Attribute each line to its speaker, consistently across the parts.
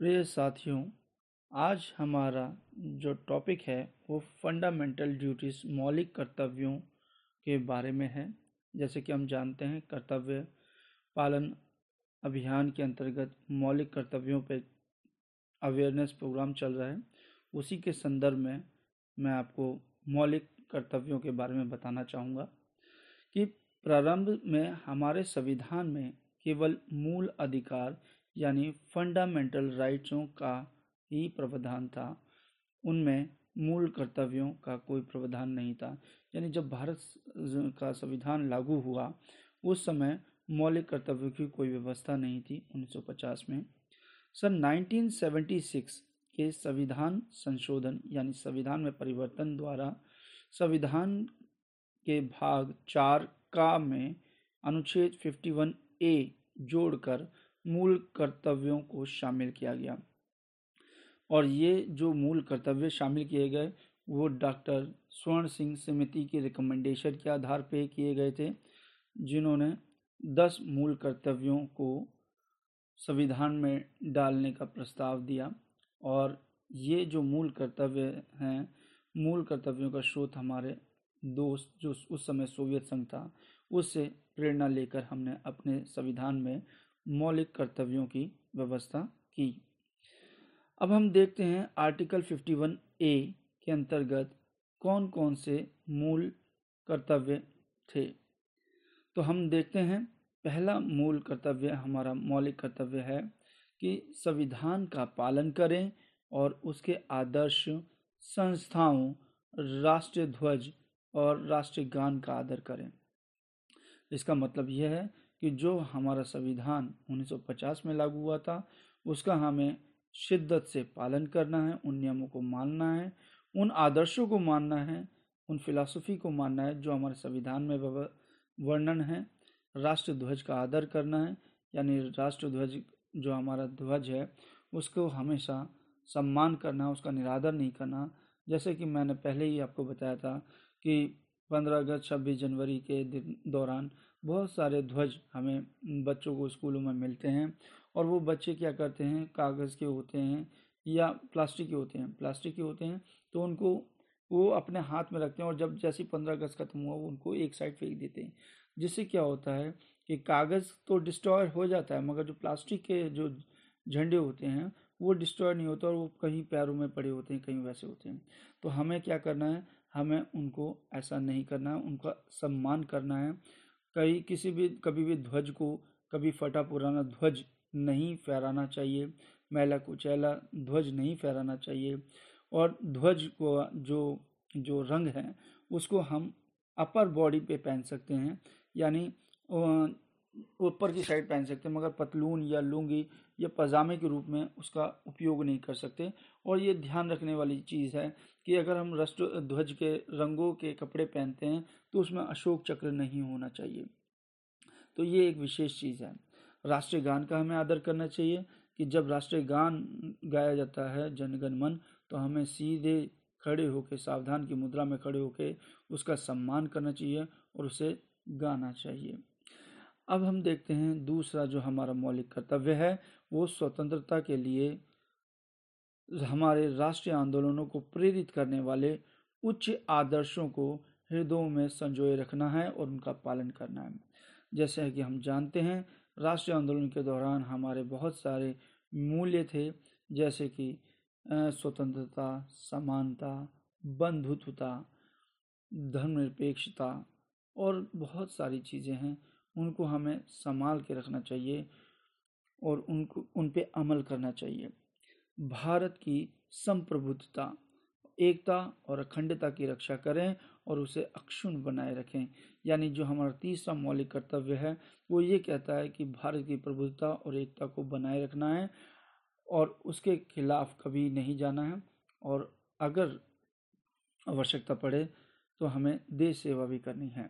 Speaker 1: प्रिय साथियों, आज हमारा जो टॉपिक है, वो फंडामेंटल ड्यूटीज़ मौलिक कर्तव्यों के बारे में है। जैसे कि हम जानते हैं, कर्तव्य पालन अभियान के अंतर्गत मौलिक कर्तव्यों पे अवेयरनेस प्रोग्राम चल रहा है। उसी के संदर्भ में मैं आपको मौलिक कर्तव्यों के बारे में बताना चाहूँगा कि प्रारंभ में हमारे संविधान में केवल मूल अधिकार यानी फंडामेंटल राइट्सों का ही प्रावधान था। उनमें मूल कर्तव्यों का कोई प्रावधान नहीं था। यानी जब भारत का संविधान लागू हुआ, उस समय मौलिक कर्तव्यों की कोई व्यवस्था नहीं थी 1950 में। सन 1976 के संविधान संशोधन यानी संविधान में परिवर्तन द्वारा संविधान के भाग चार का में अनुच्छेद 51 ए जोड़कर मूल कर्तव्यों को शामिल किया गया। और ये जो मूल कर्तव्य शामिल किए गए, वो डॉक्टर स्वर्ण सिंह समिति की रिकमेंडेशन के आधार पर किए गए थे, जिन्होंने दस मूल कर्तव्यों को संविधान में डालने का प्रस्ताव दिया। और ये जो मूल कर्तव्य हैं, मूल कर्तव्यों का स्रोत हमारे दोस्त जो उस समय सोवियत संघ था, उससे प्रेरणा लेकर हमने अपने संविधान में मौलिक कर्तव्यों की व्यवस्था की। अब हम देखते हैं आर्टिकल 51 ए के अंतर्गत कौन कौन से मूल कर्तव्य थे। तो हम देखते हैं, पहला मूल कर्तव्य हमारा मौलिक कर्तव्य है कि संविधान का पालन करें और उसके आदर्श संस्थाओं, राष्ट्रीय ध्वज और राष्ट्रीय गान का आदर करें। इसका मतलब यह है कि जो हमारा संविधान 1950 में लागू हुआ था, उसका हमें शिद्दत से पालन करना है, उन नियमों को मानना है, उन आदर्शों को मानना है, उन फिलासफी को मानना है, जो हमारे संविधान में वर्णन है। राष्ट्र ध्वज का आदर करना है, यानी राष्ट्र ध्वज जो हमारा ध्वज है, उसको हमेशा सम्मान करना, उसका निरादर नहीं करना। जैसे कि मैंने पहले ही आपको बताया था कि पंद्रह अगस्त छब्बीस जनवरी के दौरान बहुत सारे ध्वज हमें बच्चों को स्कूलों में मिलते हैं और वो बच्चे क्या करते हैं? कागज़ के होते हैं या प्लास्टिक के होते हैं। प्लास्टिक के होते हैं तो उनको वो अपने हाथ में रखते हैं और जब जैसे पंद्रह अगस्त खत्म हुआ वो उनको एक साइड फेंक देते हैं। जिससे क्या होता है कि कागज़ तो डिस्ट्रॉय हो जाता है, मगर जो प्लास्टिक के जो झंडे होते हैं वो डिस्ट्रॉय नहीं होता और वो कहीं पैरों में पड़े होते हैं, कहीं वैसे होते हैं। तो हमें क्या करना है? हमें उनको ऐसा नहीं करना है, उनका सम्मान करना है कहीं किसी भी, कभी भी ध्वज को, कभी फटा पुराना ध्वज नहीं फहराना चाहिए, मैला कुचैला ध्वज नहीं फहराना चाहिए। और ध्वज को, जो जो रंग है, उसको हम अपर बॉडी पे पहन सकते हैं। यानी ऊपर की साइड पहन सकते हैं, मगर पतलून या लुंगी या पजामे के रूप में उसका उपयोग नहीं कर सकते। और ये ध्यान रखने वाली चीज़ है कि अगर हम राष्ट्र ध्वज के रंगों के कपड़े पहनते हैं तो उसमें अशोक चक्र नहीं होना चाहिए। तो ये एक विशेष चीज़ है। राष्ट्रीय गान का हमें आदर करना चाहिए कि जब राष्ट्रीय गान गाया जाता है जनगण मन तो हमें सीधे खड़े होकर सावधान की मुद्रा में खड़े होकर उसका सम्मान करना चाहिए और उसे गाना चाहिए। अब हम देखते हैं दूसरा जो हमारा मौलिक कर्तव्य है, वो स्वतंत्रता के लिए हमारे राष्ट्रीय आंदोलनों को प्रेरित करने वाले उच्च आदर्शों को हृदयों में संजोए रखना है और उनका पालन करना है। जैसे कि हम जानते हैं, राष्ट्रीय आंदोलन के दौरान हमारे बहुत सारे मूल्य थे, जैसे कि स्वतंत्रता, समानता, बंधुत्वता, धर्मनिरपेक्षता और बहुत सारी चीज़ें हैं। उनको हमें संभाल के रखना चाहिए और उनको उन पे अमल करना चाहिए। भारत की संप्रभुत्ता एकता और अखंडता की रक्षा करें और उसे अक्षुण बनाए रखें। यानी जो हमारा तीसरा मौलिक कर्तव्य है, वो ये कहता है कि भारत की प्रभुत्ता और एकता को बनाए रखना है और उसके खिलाफ कभी नहीं जाना है और अगर आवश्यकता पड़े तो हमें देश सेवा भी करनी है।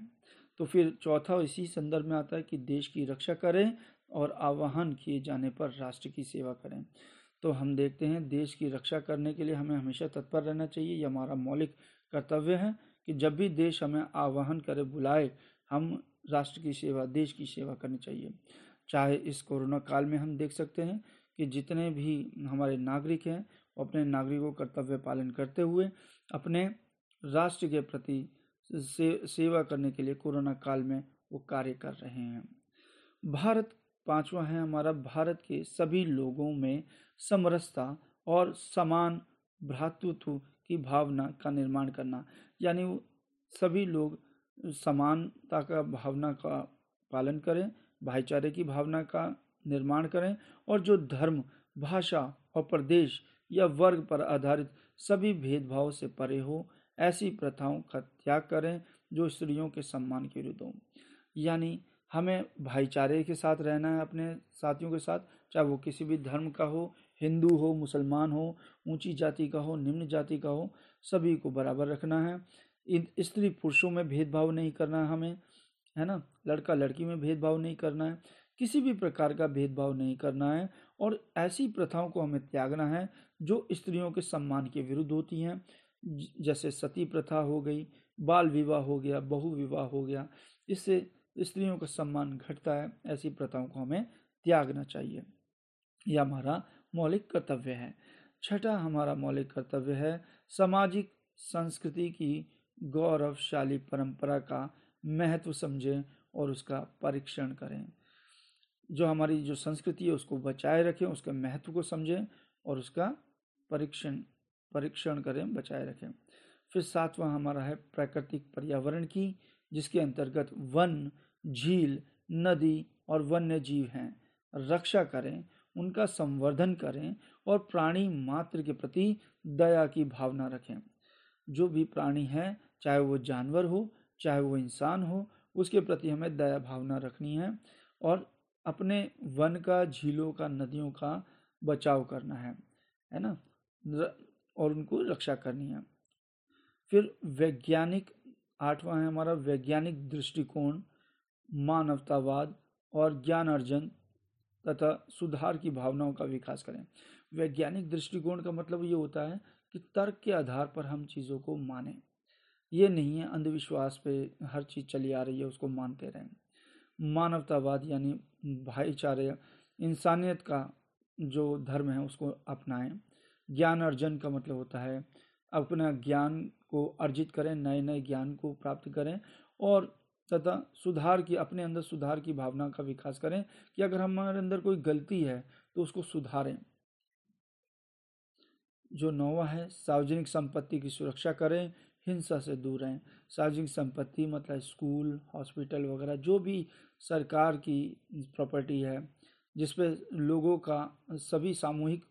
Speaker 1: तो फिर चौथा इसी संदर्भ में आता है कि देश की रक्षा करें और आवाहन किए जाने पर राष्ट्र की सेवा करें। तो हम देखते हैं, देश की रक्षा करने के लिए हमें हमेशा तत्पर रहना चाहिए। ये हमारा मौलिक कर्तव्य है कि जब भी देश हमें आवाहन करे, बुलाए, हम राष्ट्र की सेवा, देश की सेवा करनी चाहिए। चाहे इस कोरोना काल में हम देख सकते हैं कि जितने भी हमारे नागरिक हैं अपने नागरिकों कर्तव्य पालन करते हुए अपने राष्ट्र के प्रति से, सेवा करने के लिए कोरोना काल में वो कार्य कर रहे हैं। भारत पांचवा है हमारा। भारत के सभी लोगों में समरसता और समान भ्रातृत्व की भावना का निर्माण करना यानी सभी लोग समानता का भावना का पालन करें भाईचारे की भावना का निर्माण करें और जो धर्म भाषा और प्रदेश या वर्ग पर आधारित सभी भेदभाव से परे हो ऐसी प्रथाओं का त्याग करें जो स्त्रियों के सम्मान के विरुद्ध हों। यानी हमें भाईचारे के साथ रहना है अपने साथियों के साथ, चाहे वो किसी भी धर्म का हो, हिंदू हो, मुसलमान हो, ऊँची जाति का हो, निम्न जाति का हो, सभी को बराबर रखना है। स्त्री पुरुषों में भेदभाव नहीं करना है हमें, है ना? लड़का लड़की में भेदभाव नहीं करना है। किसी भी प्रकार का भेदभाव नहीं करना है और ऐसी प्रथाओं को हमें त्यागना है जो स्त्रियों के सम्मान के विरुद्ध होती हैं। जैसे सती प्रथा हो गई, बाल विवाह हो गया, बहु विवाह हो गया, इससे स्त्रियों का सम्मान घटता है, ऐसी प्रथाओं को हमें त्यागना चाहिए। यह हमारा मौलिक कर्तव्य है। छठा हमारा मौलिक कर्तव्य है, सामाजिक संस्कृति की गौरवशाली परंपरा का महत्व समझें और उसका परीक्षण करें। जो हमारी जो संस्कृति है, उसको बचाए रखें, उसके महत्व को समझें और उसका परीक्षण परीक्षण करें, बचाए रखें। फिर सातवां हमारा है प्राकृतिक पर्यावरण की, जिसके अंतर्गत वन, झील, नदी और वन्य जीव हैं। रक्षा करें, उनका संवर्धन करें और प्राणी मात्र के प्रति दया की भावना रखें। जो भी प्राणी है, चाहे वो जानवर हो, चाहे वो इंसान हो, उसके प्रति हमें दया भावना रखनी है और अपने वन का, झीलों का, नदियों का बचाव करना है। है ना? और उनको रक्षा करनी है। फिर वैज्ञानिक आठवां है हमारा वैज्ञानिक दृष्टिकोण, मानवतावाद और ज्ञान अर्जन तथा सुधार की भावनाओं का विकास करें। वैज्ञानिक दृष्टिकोण का मतलब ये होता है कि तर्क के आधार पर हम चीज़ों को माने। ये नहीं है अंधविश्वास पे हर चीज़ चली आ रही है, उसको मानते रहें। मानवतावाद यानी भाईचारे, इंसानियत का जो धर्म है, उसको अपनाएँ। ज्ञान अर्जन का मतलब होता है। अपना ज्ञान को अर्जित करें नए नए ज्ञान को प्राप्त करें और तथा सुधार की, अपने अंदर सुधार की भावना का विकास करें कि अगर हमारे अंदर कोई गलती है तो उसको सुधारें। जो नौवा है, सार्वजनिक संपत्ति की सुरक्षा करें, हिंसा से दूर रहें। सार्वजनिक संपत्ति मतलब स्कूल, हॉस्पिटल वगैरह, जो भी सरकार की प्रॉपर्टी है, जिसपे लोगों का सभी सामूहिक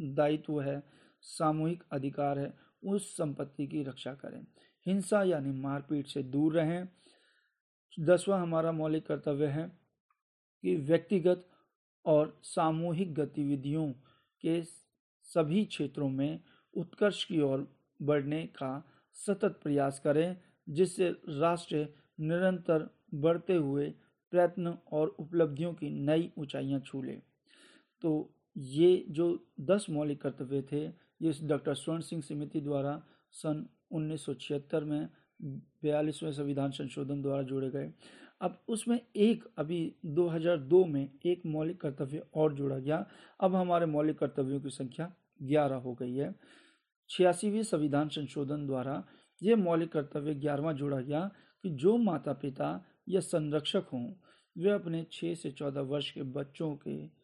Speaker 1: दायित्व है, सामूहिक अधिकार है, उस संपत्ति की रक्षा करें। हिंसा यानी मारपीट से दूर रहें। दसवां हमारा मौलिक कर्तव्य है कि व्यक्तिगत और सामूहिक गतिविधियों के सभी क्षेत्रों में उत्कर्ष की ओर बढ़ने का सतत प्रयास करें, जिससे राष्ट्र निरंतर बढ़ते हुए प्रयत्न और उपलब्धियों की नई ऊंचाइयाँ छू ले। तो ये जो दस मौलिक कर्तव्य थे, ये डॉक्टर स्वर्ण सिंह समिति द्वारा सन उन्नीस सौ छिहत्तर में बयालीसवें संविधान संशोधन द्वारा जोड़े गए। अब उसमें एक, अभी 2002 में एक मौलिक कर्तव्य और जोड़ा गया। अब हमारे मौलिक कर्तव्यों की संख्या 11 हो गई है। छियासीवीं संविधान संशोधन द्वारा ये मौलिक कर्तव्य ग्यारहवा जोड़ा गया कि जो माता पिता या संरक्षक हों, वे अपने छः से चौदह वर्ष के बच्चों के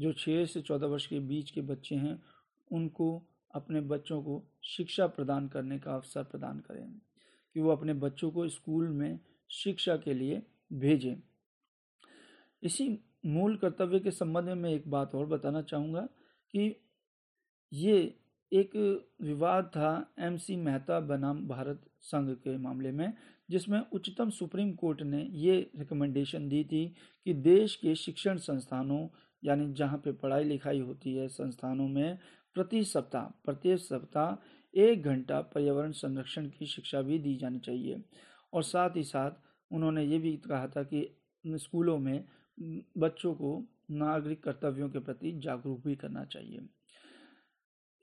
Speaker 1: जो छः से चौदह वर्ष के बीच के बच्चे हैं, उनको, अपने बच्चों को शिक्षा प्रदान करने का अवसर प्रदान करें, कि वो अपने बच्चों को स्कूल में शिक्षा के लिए भेजें। इसी मूल कर्तव्य के संबंध में मैं एक बात और बताना चाहूँगा कि ये एक विवाद था एम सी मेहता बनाम भारत संघ के मामले में, जिसमें उच्चतम सुप्रीम कोर्ट ने ये रिकमेंडेशन दी थी कि देश के शिक्षण संस्थानों यानी जहाँ पे पढ़ाई लिखाई होती है संस्थानों में प्रति सप्ताह, प्रत्येक सप्ताह एक घंटा पर्यावरण संरक्षण की शिक्षा भी दी जानी चाहिए। और साथ ही साथ उन्होंने ये भी कहा था कि स्कूलों में बच्चों को नागरिक कर्तव्यों के प्रति जागरूक भी करना चाहिए।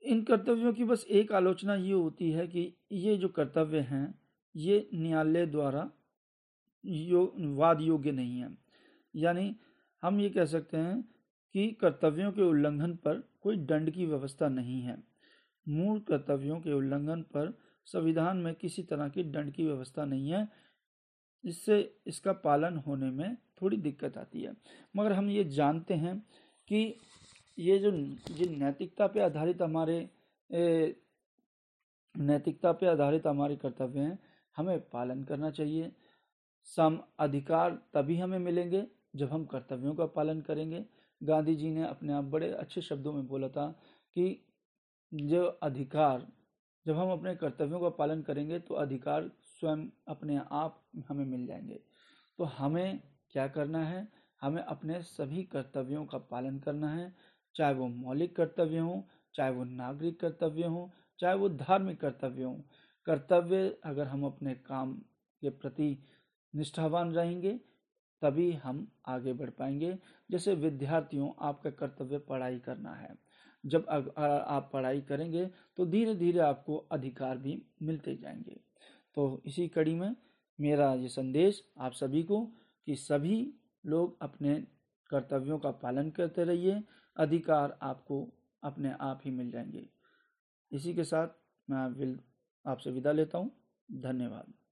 Speaker 1: इन कर्तव्यों की बस एक आलोचना ये होती है कि ये जो कर्तव्य हैं, ये न्यायालय द्वारा यो, वाद योग्य नहीं है। यानी हम ये कह सकते हैं कि कर्तव्यों के उल्लंघन पर कोई दंड की व्यवस्था नहीं है। मूल कर्तव्यों के उल्लंघन पर संविधान में किसी तरह की दंड की व्यवस्था नहीं है। इससे इसका पालन होने में थोड़ी दिक्कत आती है। मगर हम ये जानते हैं कि ये जो जिन नैतिकता पे आधारित हमारे ए, नैतिकता पे आधारित हमारे कर्तव्य हैं हमें पालन करना चाहिए। सम अधिकार तभी हमें मिलेंगे जब हम कर्तव्यों का पालन करेंगे। गांधी जी ने अपने आप बड़े अच्छे शब्दों में बोला था कि जो अधिकार, जब हम अपने कर्तव्यों का पालन करेंगे तो अधिकार स्वयं अपने आप हमें मिल जाएँगे। तो हमें क्या करना है? हमें अपने सभी कर्तव्यों का पालन करना है, चाहे वो मौलिक कर्तव्य हों, चाहे वो नागरिक कर्तव्य हों, चाहे वो धार्मिक कर्तव्य हों। कर्तव्य अगर हम अपने काम के प्रति निष्ठावान रहेंगे तभी हम आगे बढ़ पाएँगे। जैसे विद्यार्थियों, आपका कर्तव्य पढ़ाई करना है। जब आप पढ़ाई करेंगे तो धीरे धीरे आपको अधिकार भी मिलते जाएँगे। तो इसी कड़ी में मेरा ये संदेश आप सभी को कि सभी लोग अपने कर्तव्यों का पालन करते रहिए। अधिकार आपको अपने आप ही मिल जाएँगे। इसी के साथ मैं आपसे विदा लेता हूँ। धन्यवाद।